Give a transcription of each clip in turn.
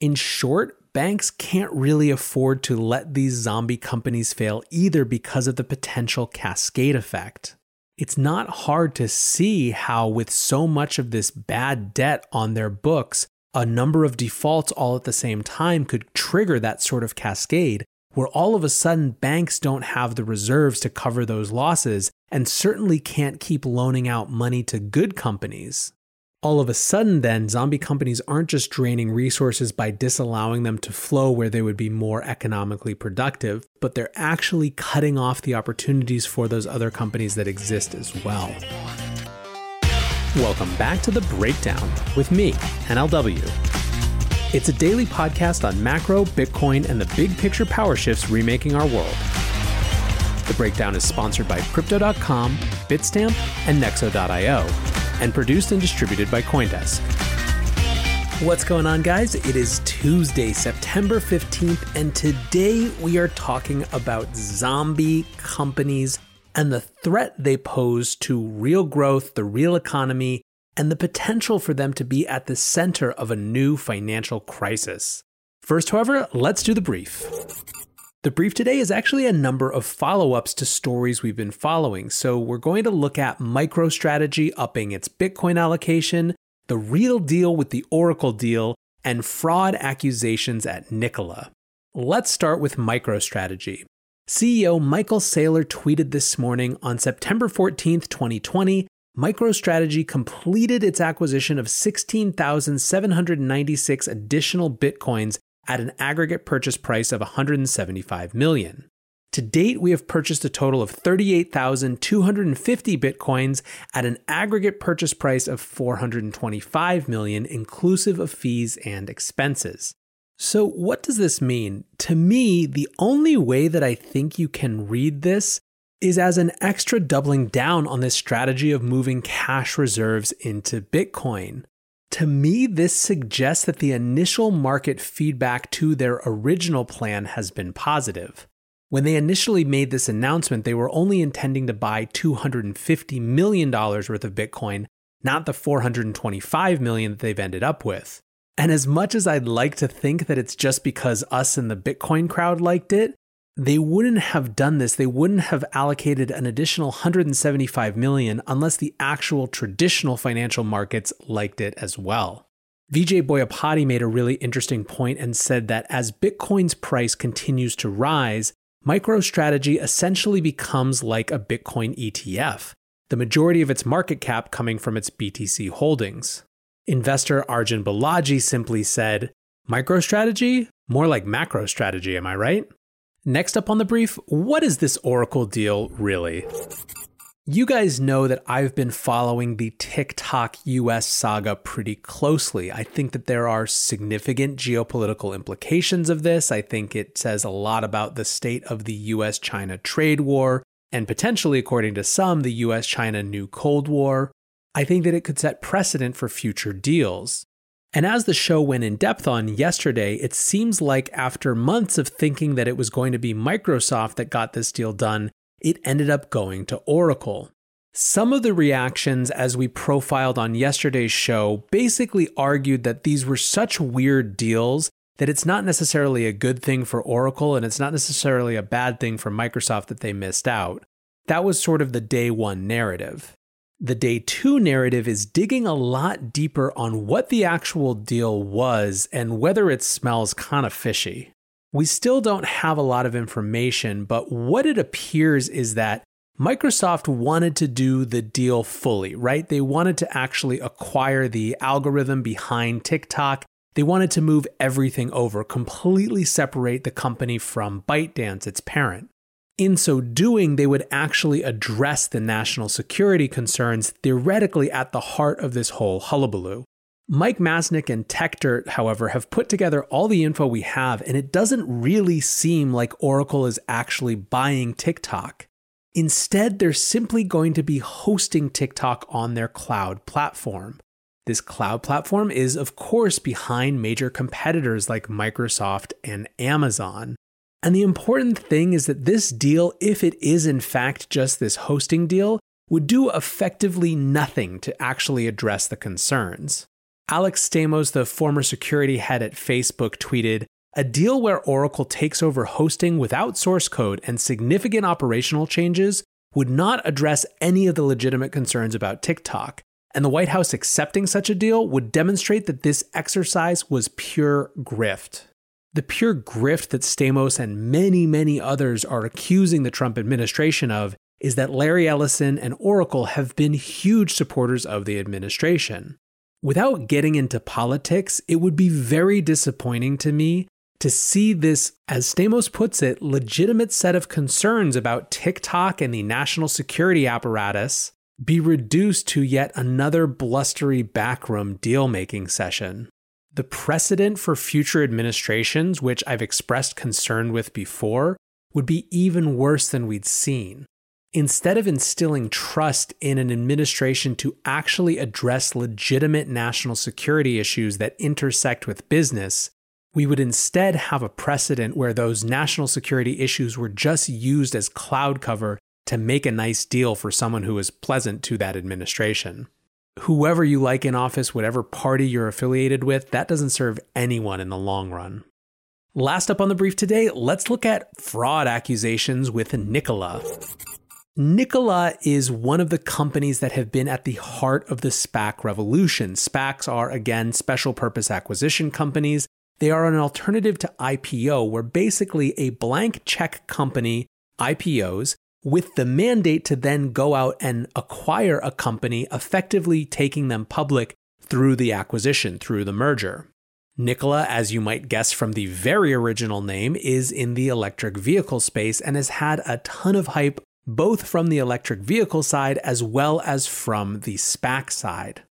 In short, banks can't really afford to let these zombie companies fail either because of the potential cascade effect. It's not hard to see how, with so much of this bad debt on their books, a number of defaults all at the same time could trigger that sort of cascade, where all of a sudden banks don't have the reserves to cover those losses and certainly can't keep loaning out money to good companies all of a sudden, then, zombie companies aren't just draining resources by disallowing them to flow where they would be more economically productive, but they're actually cutting off the opportunities for those other companies that exist as well. Welcome back to The Breakdown with me, NLW. It's a daily podcast on macro, Bitcoin, and the big picture power shifts remaking our world. The Breakdown is sponsored by Crypto.com, Bitstamp, and Nexo.io and produced and distributed by Coindesk. What's going on, guys? It is Tuesday, September 15th, and today we are talking about zombie companies and the threat they pose to real growth, the real economy, and the potential for them to be at the center of a new financial crisis. First, however, let's do the brief. The brief today is actually a number of follow ups to stories we've been following. So, we're going to look at MicroStrategy upping its Bitcoin allocation, the real deal with the Oracle deal, and fraud accusations at Nikola. Let's start with MicroStrategy. CEO Michael Saylor tweeted this morning on September 14, 2020 MicroStrategy completed its acquisition of 16,796 additional bitcoins at an aggregate purchase price of 175 million. To date, we have purchased a total of 38,250 bitcoins at an aggregate purchase price of 425 million inclusive of fees and expenses. So, what does this mean? To me, the only way that I think you can read this is as an extra doubling down on this strategy of moving cash reserves into Bitcoin. To me, this suggests that the initial market feedback to their original plan has been positive. When they initially made this announcement, they were only intending to buy $250 million worth of Bitcoin, not the 425 million that they've ended up with. And as much as I'd like to think that it's just because us and the Bitcoin crowd liked it, they wouldn't have done this. They wouldn't have allocated an additional 175 million unless the actual traditional financial markets liked it as well. Vijay Boyapati made a really interesting point and said that as Bitcoin's price continues to rise, MicroStrategy essentially becomes like a Bitcoin ETF, the majority of its market cap coming from its BTC holdings. Investor Arjun Balaji simply said, MicroStrategy? More like macro strategy, am I right? Next up on the brief, what is this Oracle deal really? You guys know that I've been following the TikTok US saga pretty closely. I think that there are significant geopolitical implications of this. I think it says a lot about the state of the US China trade war, and potentially, according to some, the US China new Cold War. I think that it could set precedent for future deals. And as the show went in depth on yesterday, it seems like after months of thinking that it was going to be Microsoft that got this deal done, it ended up going to Oracle. Some of the reactions, as we profiled on yesterday's show, basically argued that these were such weird deals that it's not necessarily a good thing for Oracle and it's not necessarily a bad thing for Microsoft that they missed out. That was sort of the day one narrative. The day two narrative is digging a lot deeper on what the actual deal was and whether it smells kind of fishy. We still don't have a lot of information, but what it appears is that Microsoft wanted to do the deal fully, right? They wanted to actually acquire the algorithm behind TikTok. They wanted to move everything over, completely separate the company from ByteDance, its parent. In so doing, they would actually address the national security concerns theoretically at the heart of this whole hullabaloo. Mike Masnick and Techdirt, however, have put together all the info we have, and it doesn't really seem like Oracle is actually buying TikTok. Instead, they're simply going to be hosting TikTok on their cloud platform. This cloud platform is, of course, behind major competitors like Microsoft and Amazon. And the important thing is that this deal, if it is in fact just this hosting deal, would do effectively nothing to actually address the concerns. Alex Stamos, the former security head at Facebook, tweeted A deal where Oracle takes over hosting without source code and significant operational changes would not address any of the legitimate concerns about TikTok. And the White House accepting such a deal would demonstrate that this exercise was pure grift. The pure grift that Stamos and many, many others are accusing the Trump administration of is that Larry Ellison and Oracle have been huge supporters of the administration. Without getting into politics, it would be very disappointing to me to see this, as Stamos puts it, legitimate set of concerns about TikTok and the national security apparatus be reduced to yet another blustery backroom deal making session. The precedent for future administrations, which I've expressed concern with before, would be even worse than we'd seen. Instead of instilling trust in an administration to actually address legitimate national security issues that intersect with business, we would instead have a precedent where those national security issues were just used as cloud cover to make a nice deal for someone who is pleasant to that administration. Whoever you like in office, whatever party you're affiliated with, that doesn't serve anyone in the long run. Last up on the brief today, let's look at fraud accusations with Nikola. Nikola is one of the companies that have been at the heart of the SPAC revolution. SPACs are, again, special purpose acquisition companies. They are an alternative to IPO, where basically a blank check company IPOs with the mandate to then go out and acquire a company, effectively taking them public through the acquisition, through the merger. Nikola, as you might guess from the very original name, is in the electric vehicle space and has had a ton of hype both from the electric vehicle side as well as from the SPAC side.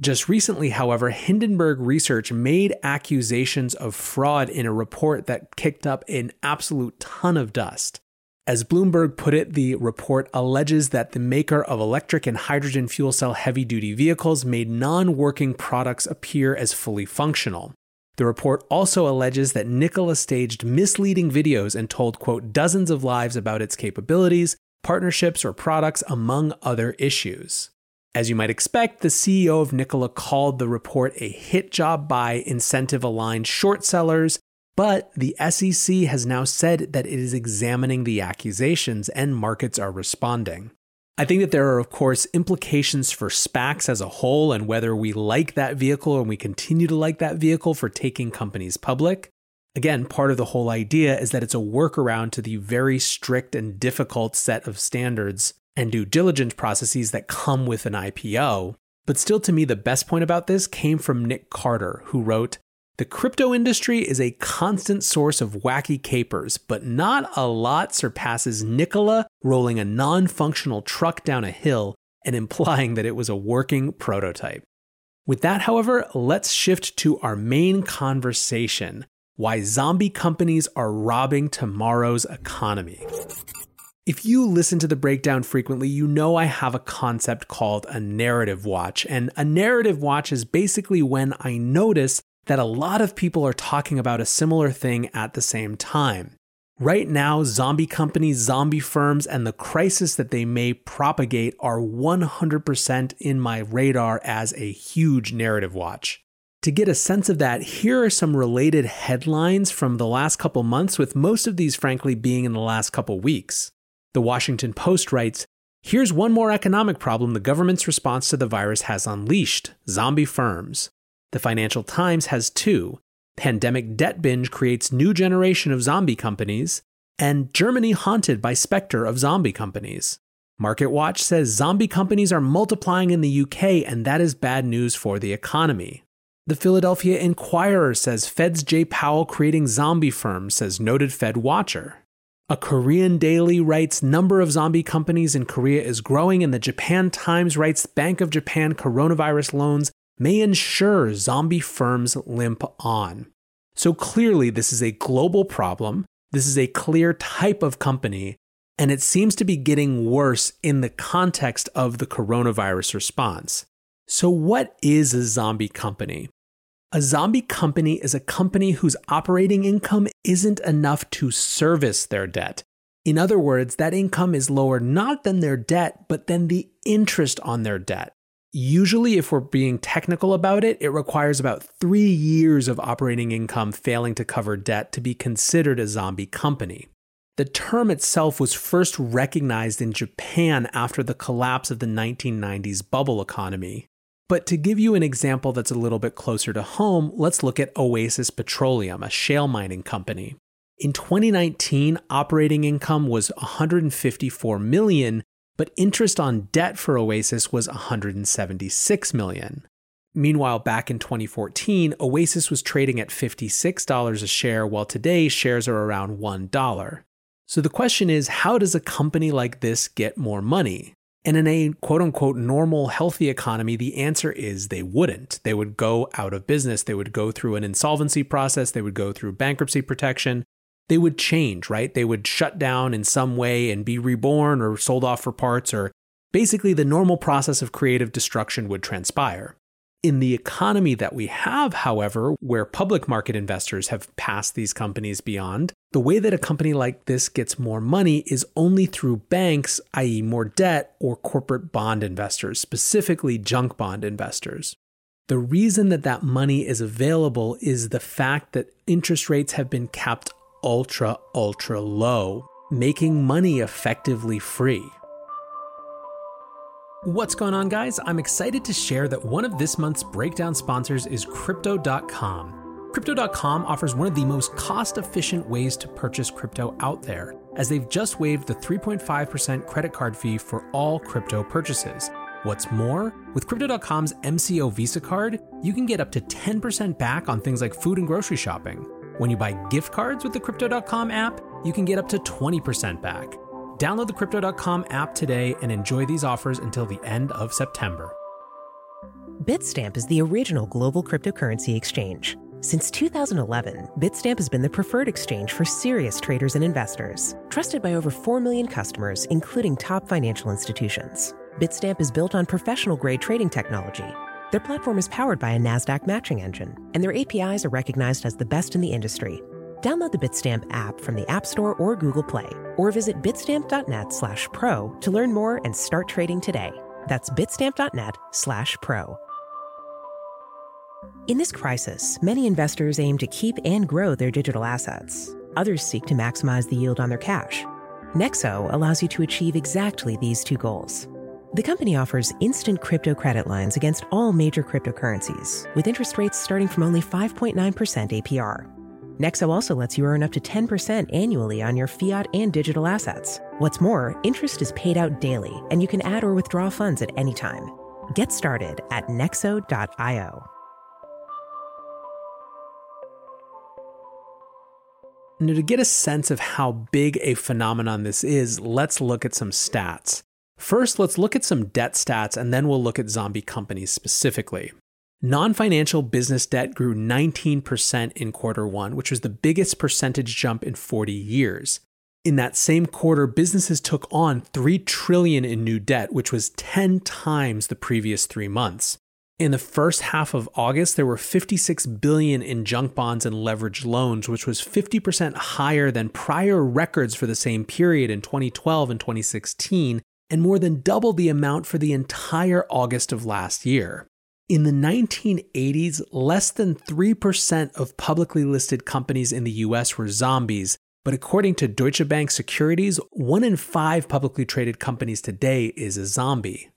Just recently, however, Hindenburg Research made accusations of fraud in a report that kicked up an absolute ton of dust. As Bloomberg put it, the report alleges that the maker of electric and hydrogen fuel cell heavy duty vehicles made non working products appear as fully functional. The report also alleges that Nikola staged misleading videos and told, quote, dozens of lies about its capabilities, partnerships, or products, among other issues. As you might expect, the CEO of Nikola called the report a hit job by incentive aligned short sellers, but the SEC has now said that it is examining the accusations and markets are responding. I think that there are, of course, implications for SPACs as a whole and whether we like that vehicle and we continue to like that vehicle for taking companies public. Again, part of the whole idea is that it's a workaround to the very strict and difficult set of standards and due diligence processes that come with an IPO. But still, to me, the best point about this came from Nick Carter, who wrote The crypto industry is a constant source of wacky capers, but not a lot surpasses Nikola rolling a non functional truck down a hill and implying that it was a working prototype. With that, however, let's shift to our main conversation why zombie companies are robbing tomorrow's economy. If you listen to the breakdown frequently, you know I have a concept called a narrative watch. And a narrative watch is basically when I notice that a lot of people are talking about a similar thing at the same time. Right now, zombie companies, zombie firms, and the crisis that they may propagate are 100% in my radar as a huge narrative watch. To get a sense of that, here are some related headlines from the last couple months, with most of these, frankly, being in the last couple weeks. The Washington Post writes Here's one more economic problem the government's response to the virus has unleashed zombie firms. The Financial Times has two Pandemic debt binge creates new generation of zombie companies, and Germany haunted by specter of zombie companies. Market Watch says zombie companies are multiplying in the UK, and that is bad news for the economy. The Philadelphia Inquirer says Fed's Jay Powell creating zombie firms, says noted Fed watcher. A Korean daily writes number of zombie companies in Korea is growing, and the Japan Times writes Bank of Japan coronavirus loans may ensure zombie firms limp on. So clearly, this is a global problem. This is a clear type of company, and it seems to be getting worse in the context of the coronavirus response. So, what is a zombie company? A zombie company is a company whose operating income isn't enough to service their debt. In other words, that income is lower not than their debt, but than the interest on their debt. Usually, if we're being technical about it, it requires about three years of operating income failing to cover debt to be considered a zombie company. The term itself was first recognized in Japan after the collapse of the 1990s bubble economy. But to give you an example that's a little bit closer to home, let's look at Oasis Petroleum, a shale mining company. In 2019, operating income was 154 million, but interest on debt for Oasis was 176 million. Meanwhile, back in 2014, Oasis was trading at $56 a share, while today shares are around $1. So the question is how does a company like this get more money? And in a quote unquote normal, healthy economy, the answer is they wouldn't. They would go out of business. They would go through an insolvency process. They would go through bankruptcy protection. They would change, right? They would shut down in some way and be reborn or sold off for parts, or basically the normal process of creative destruction would transpire. In the economy that we have, however, where public market investors have passed these companies beyond, the way that a company like this gets more money is only through banks, i.e., more debt, or corporate bond investors, specifically junk bond investors. The reason that that money is available is the fact that interest rates have been capped ultra, ultra low, making money effectively free. What's going on, guys? I'm excited to share that one of this month's breakdown sponsors is Crypto.com. Crypto.com offers one of the most cost efficient ways to purchase crypto out there, as they've just waived the 3.5% credit card fee for all crypto purchases. What's more, with Crypto.com's MCO Visa card, you can get up to 10% back on things like food and grocery shopping. When you buy gift cards with the Crypto.com app, you can get up to 20% back. Download the Crypto.com app today and enjoy these offers until the end of September. Bitstamp is the original global cryptocurrency exchange. Since 2011, Bitstamp has been the preferred exchange for serious traders and investors, trusted by over 4 million customers, including top financial institutions. Bitstamp is built on professional grade trading technology. Their platform is powered by a NASDAQ matching engine, and their APIs are recognized as the best in the industry, Download the Bitstamp app from the App Store or Google Play, or visit bitstamp.net slash pro to learn more and start trading today. That's bitstamp.net slash pro. In this crisis, many investors aim to keep and grow their digital assets. Others seek to maximize the yield on their cash. Nexo allows you to achieve exactly these two goals. The company offers instant crypto credit lines against all major cryptocurrencies, with interest rates starting from only 5.9% APR. Nexo also lets you earn up to 10% annually on your fiat and digital assets. What's more, interest is paid out daily, and you can add or withdraw funds at any time. Get started at nexo.io. Now, to get a sense of how big a phenomenon this is, let's look at some stats. First, let's look at some debt stats, and then we'll look at zombie companies specifically. Non financial business debt grew 19% in quarter one, which was the biggest percentage jump in 40 years. In that same quarter, businesses took on 3 trillion in new debt, which was 10 times the previous 3 months. In the first half of August, there were 56 billion in junk bonds and leveraged loans, which was 50% higher than prior records for the same period in 2012 and 2016, and more than double the amount for the entire August of last year. In the 1980s, less than 3% of publicly listed companies in the US were zombies, but according to Deutsche Bank Securities, one in five publicly traded companies today is a zombie.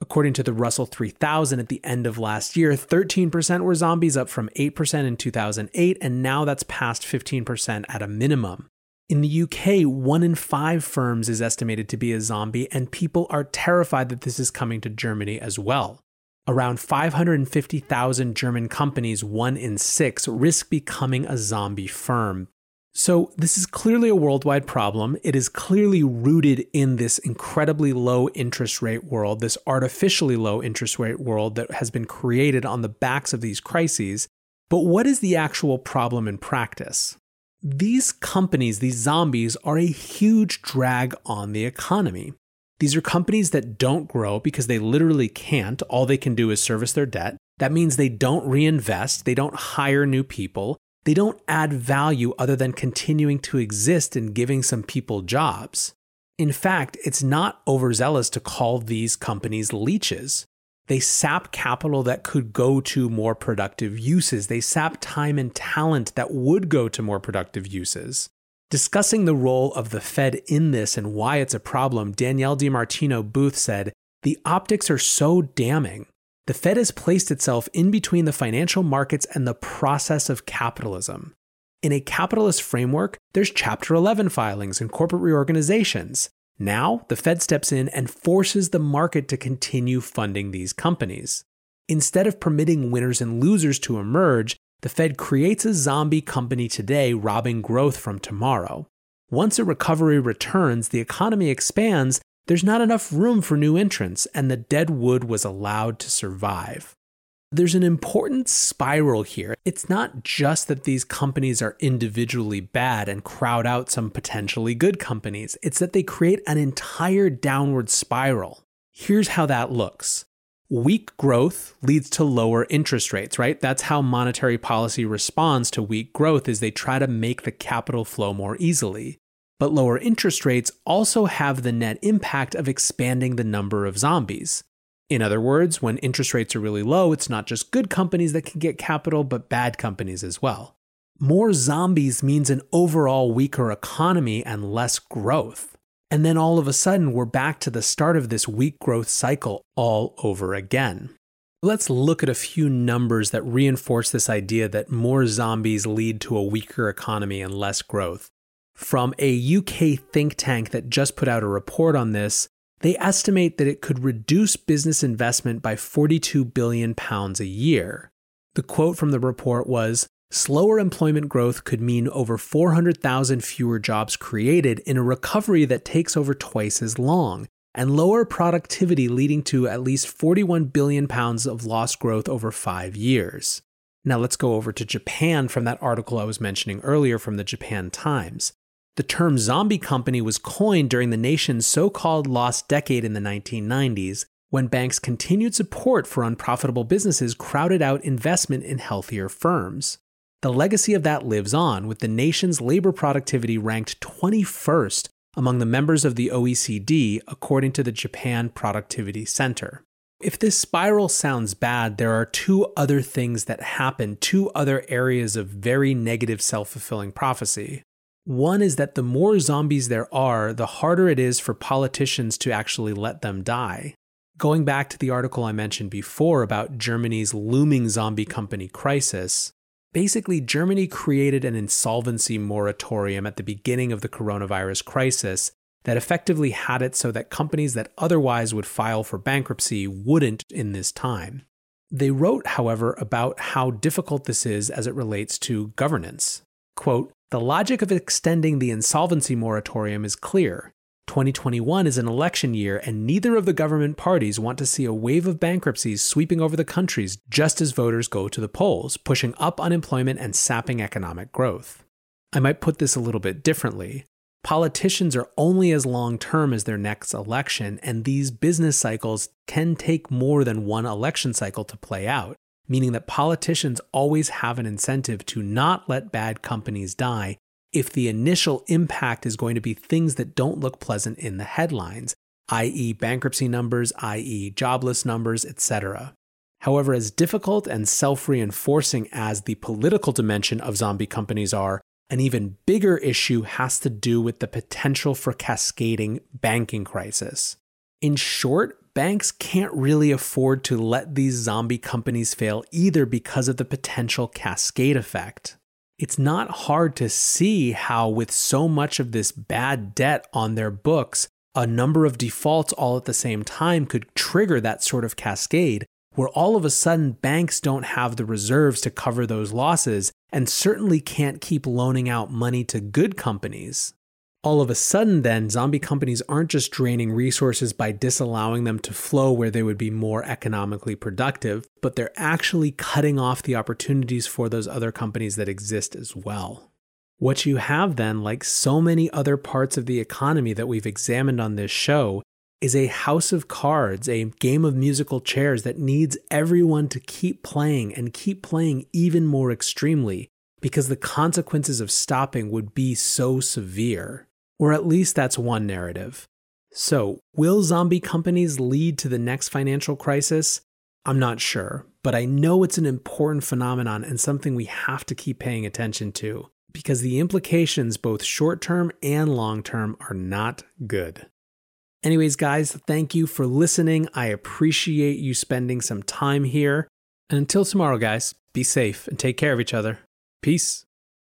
According to the Russell 3000 at the end of last year, 13% were zombies, up from 8% in 2008, and now that's past 15% at a minimum. In the UK, one in five firms is estimated to be a zombie, and people are terrified that this is coming to Germany as well. Around 550,000 German companies, one in six, risk becoming a zombie firm. So, this is clearly a worldwide problem. It is clearly rooted in this incredibly low interest rate world, this artificially low interest rate world that has been created on the backs of these crises. But what is the actual problem in practice? These companies, these zombies, are a huge drag on the economy. These are companies that don't grow because they literally can't. All they can do is service their debt. That means they don't reinvest, they don't hire new people, they don't add value other than continuing to exist and giving some people jobs. In fact, it's not overzealous to call these companies leeches. They sap capital that could go to more productive uses. They sap time and talent that would go to more productive uses. Discussing the role of the Fed in this and why it's a problem, Danielle DiMartino Booth said, The optics are so damning. The Fed has placed itself in between the financial markets and the process of capitalism. In a capitalist framework, there's Chapter 11 filings and corporate reorganizations. Now, the Fed steps in and forces the market to continue funding these companies. Instead of permitting winners and losers to emerge, the Fed creates a zombie company today, robbing growth from tomorrow. Once a recovery returns, the economy expands, there's not enough room for new entrants, and the dead wood was allowed to survive. There's an important spiral here. It's not just that these companies are individually bad and crowd out some potentially good companies, it's that they create an entire downward spiral. Here's how that looks. Weak growth leads to lower interest rates, right? That's how monetary policy responds to weak growth is they try to make the capital flow more easily. But lower interest rates also have the net impact of expanding the number of zombies. In other words, when interest rates are really low, it's not just good companies that can get capital, but bad companies as well. More zombies means an overall weaker economy and less growth. And then all of a sudden, we're back to the start of this weak growth cycle all over again. Let's look at a few numbers that reinforce this idea that more zombies lead to a weaker economy and less growth. From a UK think tank that just put out a report on this, they estimate that it could reduce business investment by 42 billion pounds a year. The quote from the report was Slower employment growth could mean over 400,000 fewer jobs created in a recovery that takes over twice as long, and lower productivity leading to at least 41 billion pounds of lost growth over 5 years. Now let's go over to Japan from that article I was mentioning earlier from the Japan Times. The term zombie company was coined during the nation's so called lost decade in the 1990s, when banks' continued support for unprofitable businesses crowded out investment in healthier firms. The legacy of that lives on, with the nation's labor productivity ranked 21st among the members of the OECD, according to the Japan Productivity Center. If this spiral sounds bad, there are two other things that happen, two other areas of very negative self fulfilling prophecy. One is that the more zombies there are, the harder it is for politicians to actually let them die. Going back to the article I mentioned before about Germany's looming zombie company crisis, basically, Germany created an insolvency moratorium at the beginning of the coronavirus crisis that effectively had it so that companies that otherwise would file for bankruptcy wouldn't in this time. They wrote, however, about how difficult this is as it relates to governance. Quote, the logic of extending the insolvency moratorium is clear. 2021 is an election year, and neither of the government parties want to see a wave of bankruptcies sweeping over the countries just as voters go to the polls, pushing up unemployment and sapping economic growth. I might put this a little bit differently. Politicians are only as long term as their next election, and these business cycles can take more than one election cycle to play out meaning that politicians always have an incentive to not let bad companies die if the initial impact is going to be things that don't look pleasant in the headlines, i.e., bankruptcy numbers, i.e., jobless numbers, etc. However, as difficult and self reinforcing as the political dimension of zombie companies are, an even bigger issue has to do with the potential for cascading banking crisis. In short, banks can't really afford to let these zombie companies fail either because of the potential cascade effect. It's not hard to see how, with so much of this bad debt on their books, a number of defaults all at the same time could trigger that sort of cascade, where all of a sudden banks don't have the reserves to cover those losses and certainly can't keep loaning out money to good companies all of a sudden, then, zombie companies aren't just draining resources by disallowing them to flow where they would be more economically productive, but they're actually cutting off the opportunities for those other companies that exist as well. What you have then, like so many other parts of the economy that we've examined on this show, is a house of cards, a game of musical chairs that needs everyone to keep playing and keep playing even more extremely because the consequences of stopping would be so severe. Or at least that's one narrative. So, will zombie companies lead to the next financial crisis? I'm not sure, but I know it's an important phenomenon and something we have to keep paying attention to because the implications, both short term and long term, are not good. Anyways, guys, thank you for listening. I appreciate you spending some time here. And until tomorrow, guys, be safe and take care of each other. Peace.